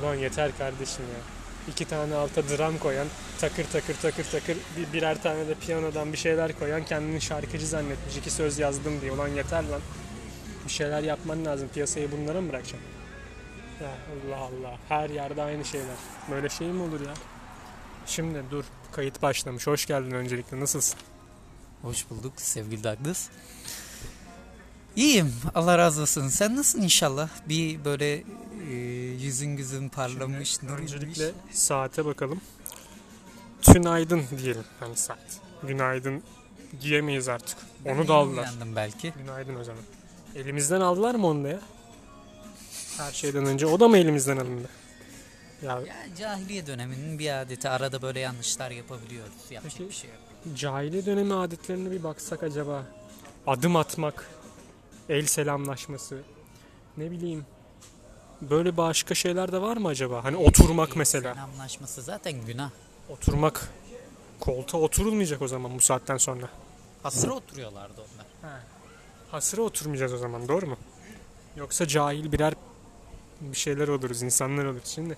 Ulan yeter kardeşim ya. İki tane alta dram koyan, takır takır takır takır bir, birer tane de piyanodan bir şeyler koyan kendini şarkıcı zannetmiş. İki söz yazdım diye. Ulan yeter lan. Bir şeyler yapman lazım. Piyasayı bunlara mı bırakacaksın? Ya Allah Allah. Her yerde aynı şeyler. Böyle şey mi olur ya? Şimdi dur. Kayıt başlamış. Hoş geldin öncelikle. Nasılsın? Hoş bulduk sevgili Douglas. İyiyim. Allah razı olsun. Sen nasılsın inşallah? Bir böyle yüzün gözün parlamış. nur Öncelikle inmiş. saate bakalım. Tünaydın diyelim. Hani saat. Günaydın diyemeyiz artık. Ben Onu da aldılar. belki. Günaydın o zaman. Elimizden aldılar mı onu da ya? Her şeyden önce o da mı elimizden alındı? Ya Ya, cahiliye döneminin bir adeti. Arada böyle yanlışlar yapabiliyoruz. Yapacak Peki. bir şey yok. cahiliye dönemi adetlerine bir baksak acaba. Adım atmak, el selamlaşması, ne bileyim. Böyle başka şeyler de var mı acaba? Hani oturmak mesela. Selamlaşması zaten günah. Oturmak. Koltuğa oturulmayacak o zaman bu saatten sonra. Hasıra oturuyorlardı onlar. Hasıra oturmayacağız o zaman doğru mu? Yoksa cahil birer bir şeyler oluruz, insanlar oluruz şimdi.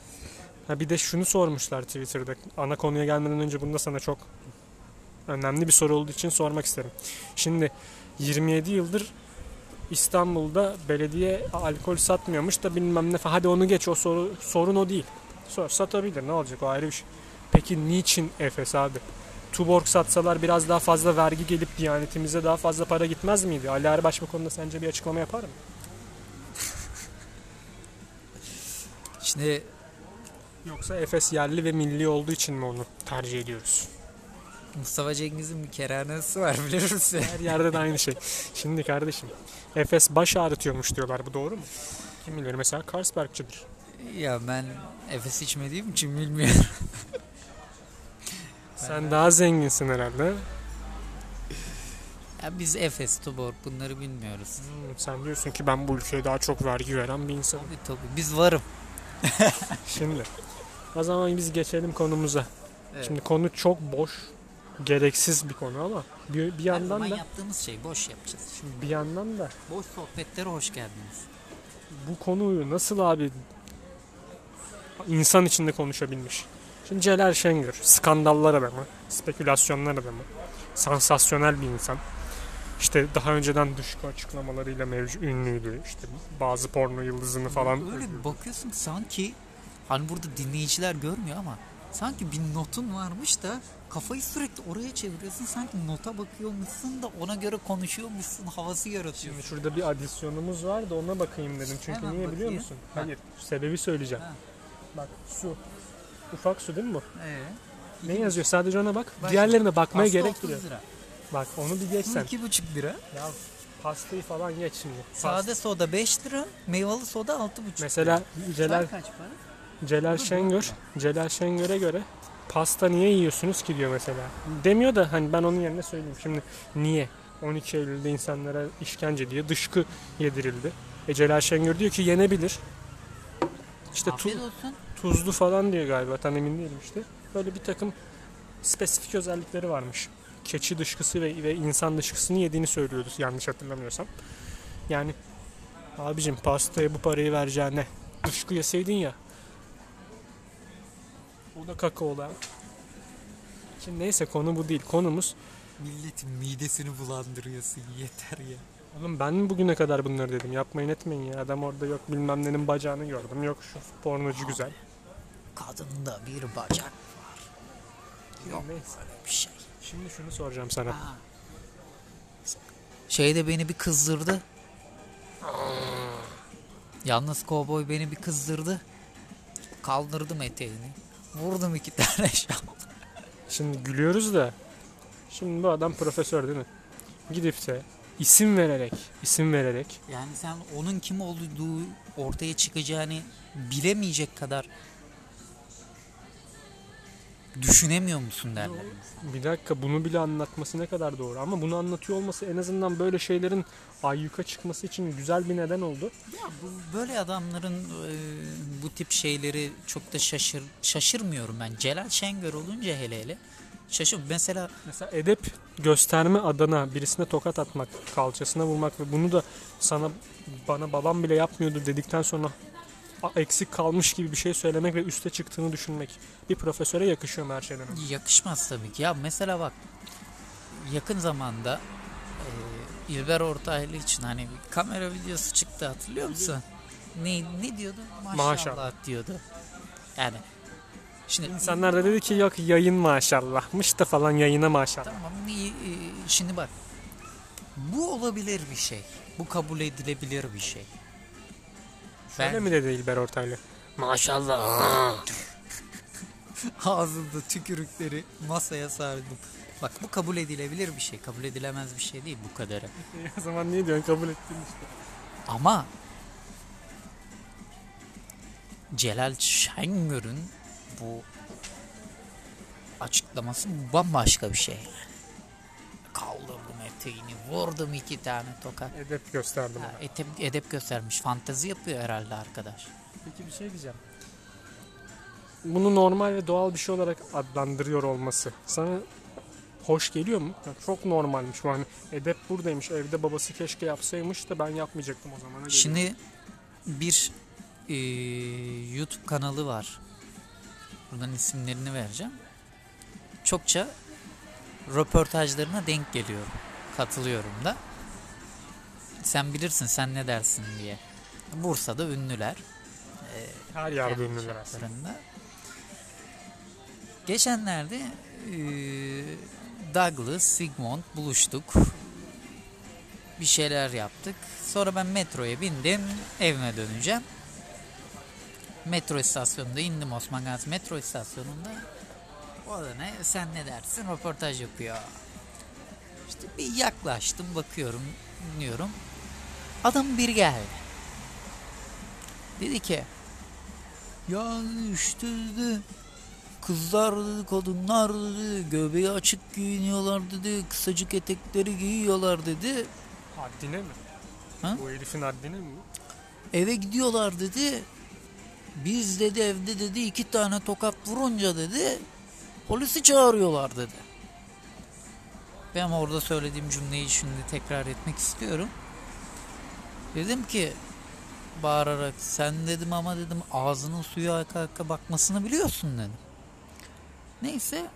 Ha bir de şunu sormuşlar Twitter'da. Ana konuya gelmeden önce bunu da sana çok önemli bir soru olduğu için sormak isterim. Şimdi 27 yıldır İstanbul'da belediye alkol satmıyormuş da bilmem ne. Hadi onu geç o soru, sorun o değil. Sor, satabilir ne olacak o ayrı bir şey. Peki niçin Efes abi? Tuborg satsalar biraz daha fazla vergi gelip diyanetimize daha fazla para gitmez miydi? Ali Erbaş bu konuda sence bir açıklama yapar mı? Şimdi Yoksa Efes yerli ve milli olduğu için mi onu tercih ediyoruz? Mustafa Cengiz'in bir kerhanesi var bilir misin? Her yerde de aynı şey. Şimdi kardeşim Efes baş ağrıtıyormuş diyorlar bu doğru mu? Kim bilir mesela Carlsberg'çidir. ya ben Efes içmediğim için bilmiyorum. Sen daha zenginsin herhalde. Ya biz Efes, Tuborg bunları bilmiyoruz. Hmm, sen diyorsun ki ben bu ülkeye daha çok vergi veren bir insanım. Tabii tabii biz varım. Şimdi o zaman biz geçelim konumuza. Evet. Şimdi konu çok boş, gereksiz bir konu ama bir, bir yandan da yaptığımız şey boş yapacağız. bir yandan da Boş sohbetlere hoş geldiniz. bu konuyu nasıl abi insan içinde konuşabilmiş? Şimdi Celal Şengör, skandallar adamı, spekülasyonlar adamı, sansasyonel bir insan. İşte daha önceden dışkı açıklamalarıyla mevcut ünlüydü. İşte bazı porno yıldızını falan. Öyle bir bakıyorsun ki sanki hani burada dinleyiciler görmüyor ama sanki bir notun varmış da kafayı sürekli oraya çeviriyorsun. Sanki nota bakıyormuşsun da ona göre konuşuyormuşsun havası yaratıyorsun. Şimdi şurada bir adisyonumuz var da ona bakayım dedim. Çünkü Hemen niye biliyor bakayım. musun? Ha. Hayır, sebebi söyleyeceğim. Ha. Bak su. Ufak su değil mi bu? Ee, Ne yazıyor? Sadece ona bak. Bak, Diğerlerine bakmaya gerek 30 bile. yok. lira. Bak onu bir geç sen. 2,5 lira. Ya pastayı falan geç şimdi. Past- Sade soda 5 lira. Meyveli soda 6,5 Mesela Celal Çay kaç para? Celal Şengör, Celal Şengör'e göre pasta niye yiyorsunuz ki diyor mesela. Demiyor da hani ben onun yerine söyleyeyim. Şimdi niye? 12 Eylül'de insanlara işkence diye dışkı yedirildi. E Celal Şengör diyor ki yenebilir. İşte tu- tuzlu falan diyor galiba tam emin değilim işte. Böyle bir takım spesifik özellikleri varmış. Keçi dışkısı ve, ve insan dışkısını yediğini söylüyordu yanlış hatırlamıyorsam. Yani abicim pastaya bu parayı vereceğine dışkı yeseydin ya. O da kakaolu ha. Şimdi neyse konu bu değil. Konumuz Milletin midesini bulandırıyorsun yeter ya. Oğlum ben mi bugüne kadar bunları dedim? Yapmayın etmeyin ya. Adam orada yok bilmem nenin bacağını gördüm. Yok şu pornocu güzel. Kadında bir bacak var. Yok Neyse. öyle bir şey. Şimdi şunu soracağım sana. Ha. Şey de beni bir kızdırdı. Yalnız kovboy beni bir kızdırdı. Kaldırdım eteğini. Vurdum iki tane şal. Şimdi gülüyoruz da şimdi bu adam profesör değil mi? Gidip de isim vererek, isim vererek Yani sen onun kim olduğu ortaya çıkacağını bilemeyecek kadar düşünemiyor musun derler. bir dakika bunu bile anlatması ne kadar doğru ama bunu anlatıyor olması en azından böyle şeylerin ayyuka çıkması için güzel bir neden oldu. Ya bu böyle adamların e, bu tip şeyleri çok da şaşır şaşırmıyorum ben. Celal Şengör olunca hele hele şaşır. Mesela Mesela edep gösterme adına birisine tokat atmak, kalçasına vurmak ve bunu da sana bana babam bile yapmıyordu dedikten sonra eksik kalmış gibi bir şey söylemek ve üste çıktığını düşünmek bir profesöre yakışıyor mu her şeyden önce? Yakışmaz tabii ki. Ya mesela bak yakın zamanda e, İlber Ortaylı için hani bir kamera videosu çıktı hatırlıyor musun? Ne, ne diyordu? Maşallah, Maşallah. diyordu. Yani şimdi İnsanlar da dedi ki yok yayın maşallahmış da falan yayına maşallah. Tamam iyi, iyi. şimdi bak bu olabilir bir şey. Bu kabul edilebilir bir şey. Öyle Ben mi dedi İlber Ortaylı? Maşallah. ağzında tükürükleri masaya sardım. Bak bu kabul edilebilir bir şey. Kabul edilemez bir şey değil bu kadarı. o zaman niye diyorsun kabul ettin işte. Ama Celal Şengör'ün bu açıklaması bambaşka bir şey. Kaldırdım eteğini, vurdum iki tane tokat. Edep gösterdim Ha, ona. edep, edep göstermiş. Fantezi yapıyor herhalde arkadaş. Peki bir şey diyeceğim. Bunu normal ve doğal bir şey olarak adlandırıyor olması sana hoş geliyor mu? Ya çok normalmiş bu hani edep buradaymış evde babası keşke yapsaymış da ben yapmayacaktım o zaman. Şimdi bir e, YouTube kanalı var. Buradan isimlerini vereceğim. Çokça röportajlarına denk geliyorum. Katılıyorum da. Sen bilirsin sen ne dersin diye. Bursa'da ünlüler. her yerde ünlüler aslında. Geçenlerde e, Douglas, Sigmund buluştuk. Bir şeyler yaptık. Sonra ben metroya bindim. Evime döneceğim. Metro istasyonunda indim Osman Gazi metro istasyonunda. O da ne? Sen ne dersin? Röportaj yapıyor. İşte bir yaklaştım bakıyorum, dinliyorum. Adam bir geldi. Dedi ki ya işte dedi kızlar dedi kadınlar dedi göbeği açık giyiniyorlar dedi kısacık etekleri giyiyorlar dedi Haddine mi? Ha? Bu herifin haddine mi? eve gidiyorlar dedi biz dedi evde dedi iki tane tokat vurunca dedi polisi çağırıyorlar dedi. Ben orada söylediğim cümleyi şimdi tekrar etmek istiyorum. Dedim ki bağırarak sen dedim ama dedim ağzının suyu aka aka bakmasını biliyorsun dedim. Neyse.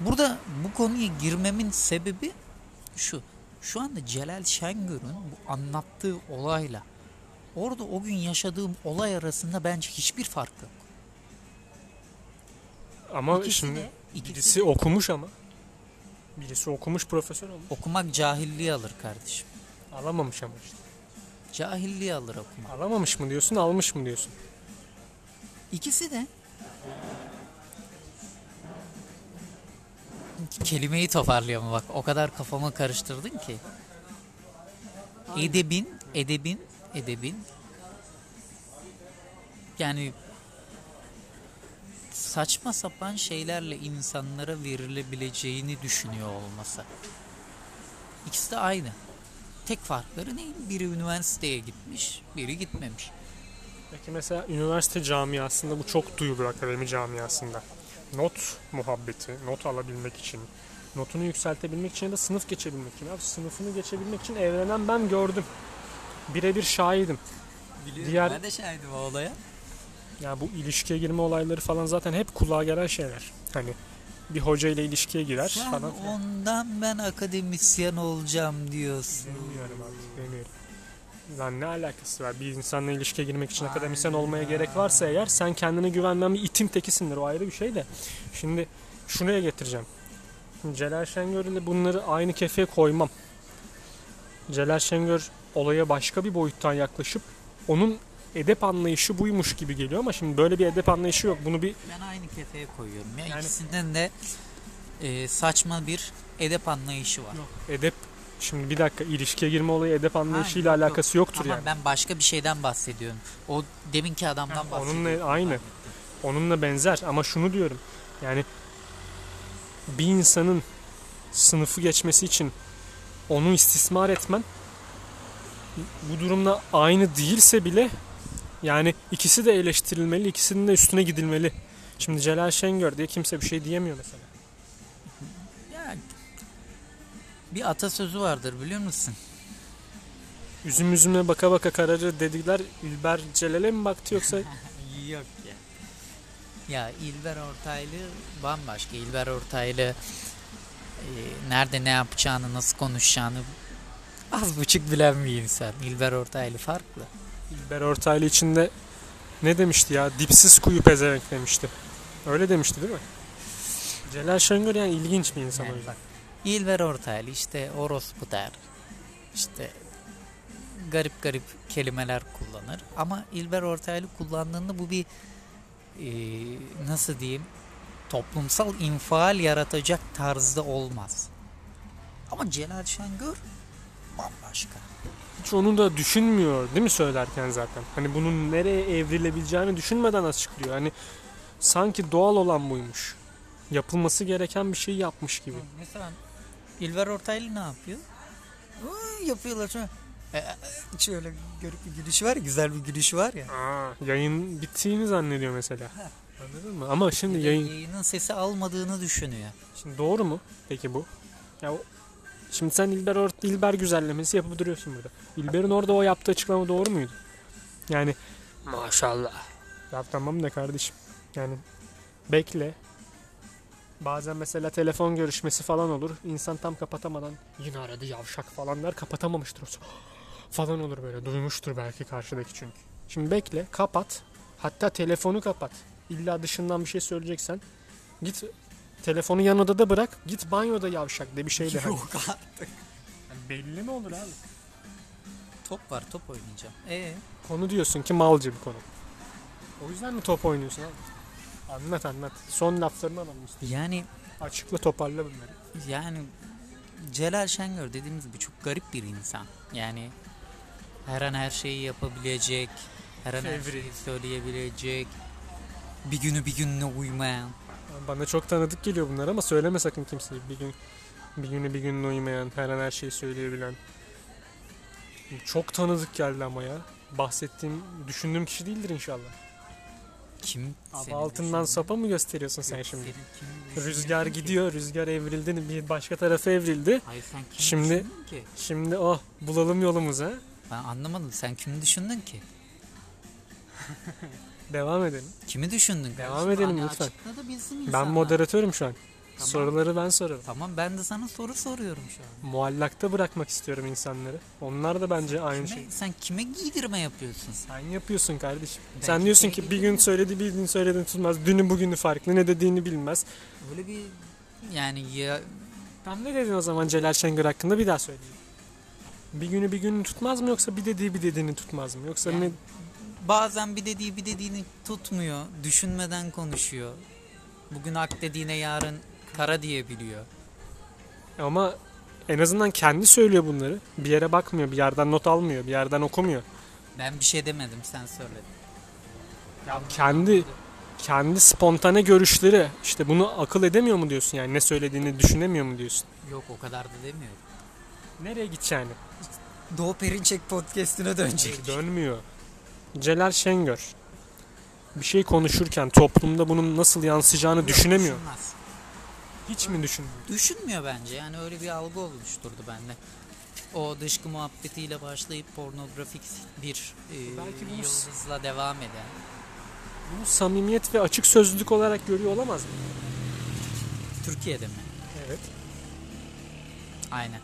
Burada bu konuya girmemin sebebi şu. Şu anda Celal Şengör'ün bu anlattığı olayla orada o gün yaşadığım olay arasında bence hiçbir fark yok. Ama İkisi şimdi de- ikisi birisi okumuş ama. Birisi okumuş profesör olmuş. Okumak cahilliği alır kardeşim. Alamamış ama işte. Cahilliği alır okumak. Alamamış mı diyorsun almış mı diyorsun? İkisi de kelimeyi toparlayalım bak o kadar kafamı karıştırdın ki. Edebin, edebin, edebin yani saçma sapan şeylerle insanlara verilebileceğini düşünüyor olması. İkisi de aynı. Tek farkları ne? Biri üniversiteye gitmiş, biri gitmemiş. Peki mesela üniversite camiasında bu çok duyulur akademi camiasında. Not muhabbeti, not alabilmek için, notunu yükseltebilmek için ya da sınıf geçebilmek için. Abi sınıfını geçebilmek için evrenen ben gördüm. Birebir şahidim. Diğer- Ben de şahidim o olaya. Ya bu ilişkiye girme olayları falan zaten hep kulağa gelen şeyler. Hani bir hoca ile ilişkiye girer Sen falan. filan. ondan ben akademisyen olacağım diyorsun. Bilmiyorum artık bilmiyorum. Lan ne alakası var? Bir insanla ilişkiye girmek için akademisyen olmaya gerek varsa eğer sen kendine güvenmeyen bir itim tekisindir. O ayrı bir şey de. Şimdi şuraya getireceğim. Celal Şengör ile bunları aynı kefeye koymam. Celal Şengör olaya başka bir boyuttan yaklaşıp onun edep anlayışı buymuş gibi geliyor ama şimdi böyle bir edep anlayışı yok. Bunu bir Ben aynı kefeye koyuyorum. Ya Yani- ikisinden de e, saçma bir edep anlayışı var. edep şimdi bir dakika ilişkiye girme olayı edep anlayışıyla yok, yok. alakası yoktur Ama yani. ben başka bir şeyden bahsediyorum. O deminki adamdan Ha, bahsediyorum. onunla aynı. onunla benzer ama şunu diyorum. Yani bir insanın sınıfı geçmesi için onu istismar etmen bu durumla aynı değilse bile yani ikisi de eleştirilmeli, ikisinin de üstüne gidilmeli. Şimdi Celal Şengör diye kimse bir şey diyemiyor mesela. Ya, bir atasözü vardır biliyor musun? üzüm üzüme baka baka kararır dediler. İlber Celal'e mi baktı yoksa Yok ya. Ya İlber Ortaylı bambaşka. İlber Ortaylı e, nerede ne yapacağını, nasıl konuşacağını az buçuk bilen bir insan. İlber Ortaylı farklı. İlber Ortaylı içinde ne demişti ya? Dipsiz kuyu pezevenk demişti. Öyle demişti değil mi? Celal Şengör yani ilginç bir insan o Yani yüzden. bak, İlber Ortaylı işte orospu der. İşte garip garip kelimeler kullanır. Ama İlber Ortaylı kullandığında bu bir e, nasıl diyeyim toplumsal infial yaratacak tarzda olmaz. Ama Celal Şengör bambaşka. Hiç onu da düşünmüyor değil mi söylerken zaten? Hani bunun nereye evrilebileceğini düşünmeden açıklıyor. Hani sanki doğal olan buymuş. Yapılması gereken bir şey yapmış gibi. Mesela İlber Ortaylı ne yapıyor? Iı, yapıyorlar şöyle. E, e, şöyle garip bir gülüşü var güzel bir gülüşü var ya. Aa, yayın bittiğini zannediyor mesela. Anladın mı? Ama şimdi yayın Yayının sesi almadığını düşünüyor. Şimdi doğru mu peki bu? Ya şimdi sen İlber or İlber güzellemesi yapıp duruyorsun burada. İlber'in orada o yaptığı açıklama doğru muydu? Yani maşallah. Ya tamam da kardeşim. Yani bekle. Bazen mesela telefon görüşmesi falan olur. İnsan tam kapatamadan yine aradı yavşak falan der. Kapatamamıştır o. Falan olur böyle. Duymuştur belki karşıdaki çünkü. Şimdi bekle. Kapat. Hatta telefonu kapat. İlla dışından bir şey söyleyeceksen git telefonu yan odada bırak. Git banyoda yavşak de bir şey de. hani. Yok artık. Yani belli mi olur abi? Top var top oynayacağım. E Konu diyorsun ki malcı bir konu. O yüzden mi top oynuyorsun abi? Anlat anlat. Son laflarını alalım işte. yani Açıkla toparla bunları. yani Celal Şengör dediğimiz gibi çok garip bir insan. Yani her an her şeyi yapabilecek, her an her Fevri. şeyi söyleyebilecek, bir günü bir gününe uymayan. Bana çok tanıdık geliyor bunlar ama söyleme sakın kimseye. Bir gün bir günü bir gününe uymayan, her an her şeyi söyleyebilen. Çok tanıdık geldi ama ya. Bahsettiğim, düşündüğüm kişi değildir inşallah. Kim? Abi altından sapa mı gösteriyorsun sen Yok, şimdi? kim Rüzgar gidiyor, rüzgar evrildi, bir başka tarafa evrildi. Hayır sen kimi Şimdi- ki? Şimdi oh bulalım yolumuza. Ben anlamadım. Sen kimi düşündün ki? Devam edelim. Kimi düşündün? Devam edelim Hani lütfen. açıkla da bilsin Ben insanlar. moderatörüm şu an. Tamam. Soruları ben sorarım. Tamam ben de sana soru soruyorum şu an. Muallakta bırakmak istiyorum insanları. Onlar da bence aynı Kime- şey. Sen kime giydirme yapıyorsun? Sen yapıyorsun kardeşim. Ben Sen diyorsun ki bir gün söyledi bir gün söylediğini tutmaz. Dünü bugünü farklı ne dediğini bilmez. Öyle bir yani ya Tam ne dedin o zaman Celal Şengör hakkında bir daha söyleyeyim. Bir günü bir gününü tutmaz mı yoksa bir dediği bir dediğini tutmaz mı? Yoksa Yani- ne bazen bir dediği bir dediğini tutmuyor. Düşünmeden konuşuyor. Bugün hak dediğine yarın kara diyebiliyor. ama en azından kendi söylüyor bunları. Bir yere bakmıyor, bir yerden not almıyor, bir yerden okumuyor. Ben bir şey demedim sen söyledin. Ya kendi kendi spontane görüşleri işte bunu akıl edemiyor mu diyorsun yani ne söylediğini düşünemiyor mu diyorsun? Yok o kadar da demiyorum. Nereye gideceğini? Doğu Perinçek podcastine dönecek. Dönmüyor. Celal Şengör bir şey konuşurken toplumda bunun nasıl yansıyacağını düşünemiyor. Düşünmez. Hiç mi düşünmüyor? Düşünmüyor bence. Yani öyle bir algı oluşturdu bende. O dışkı muhabbetiyle başlayıp pornografik bir e, Belki yıldızla devam eden. Bunu samimiyet ve açık sözlülük olarak görüyor olamaz mı? Türkiye'de mi? Evet. Aynen.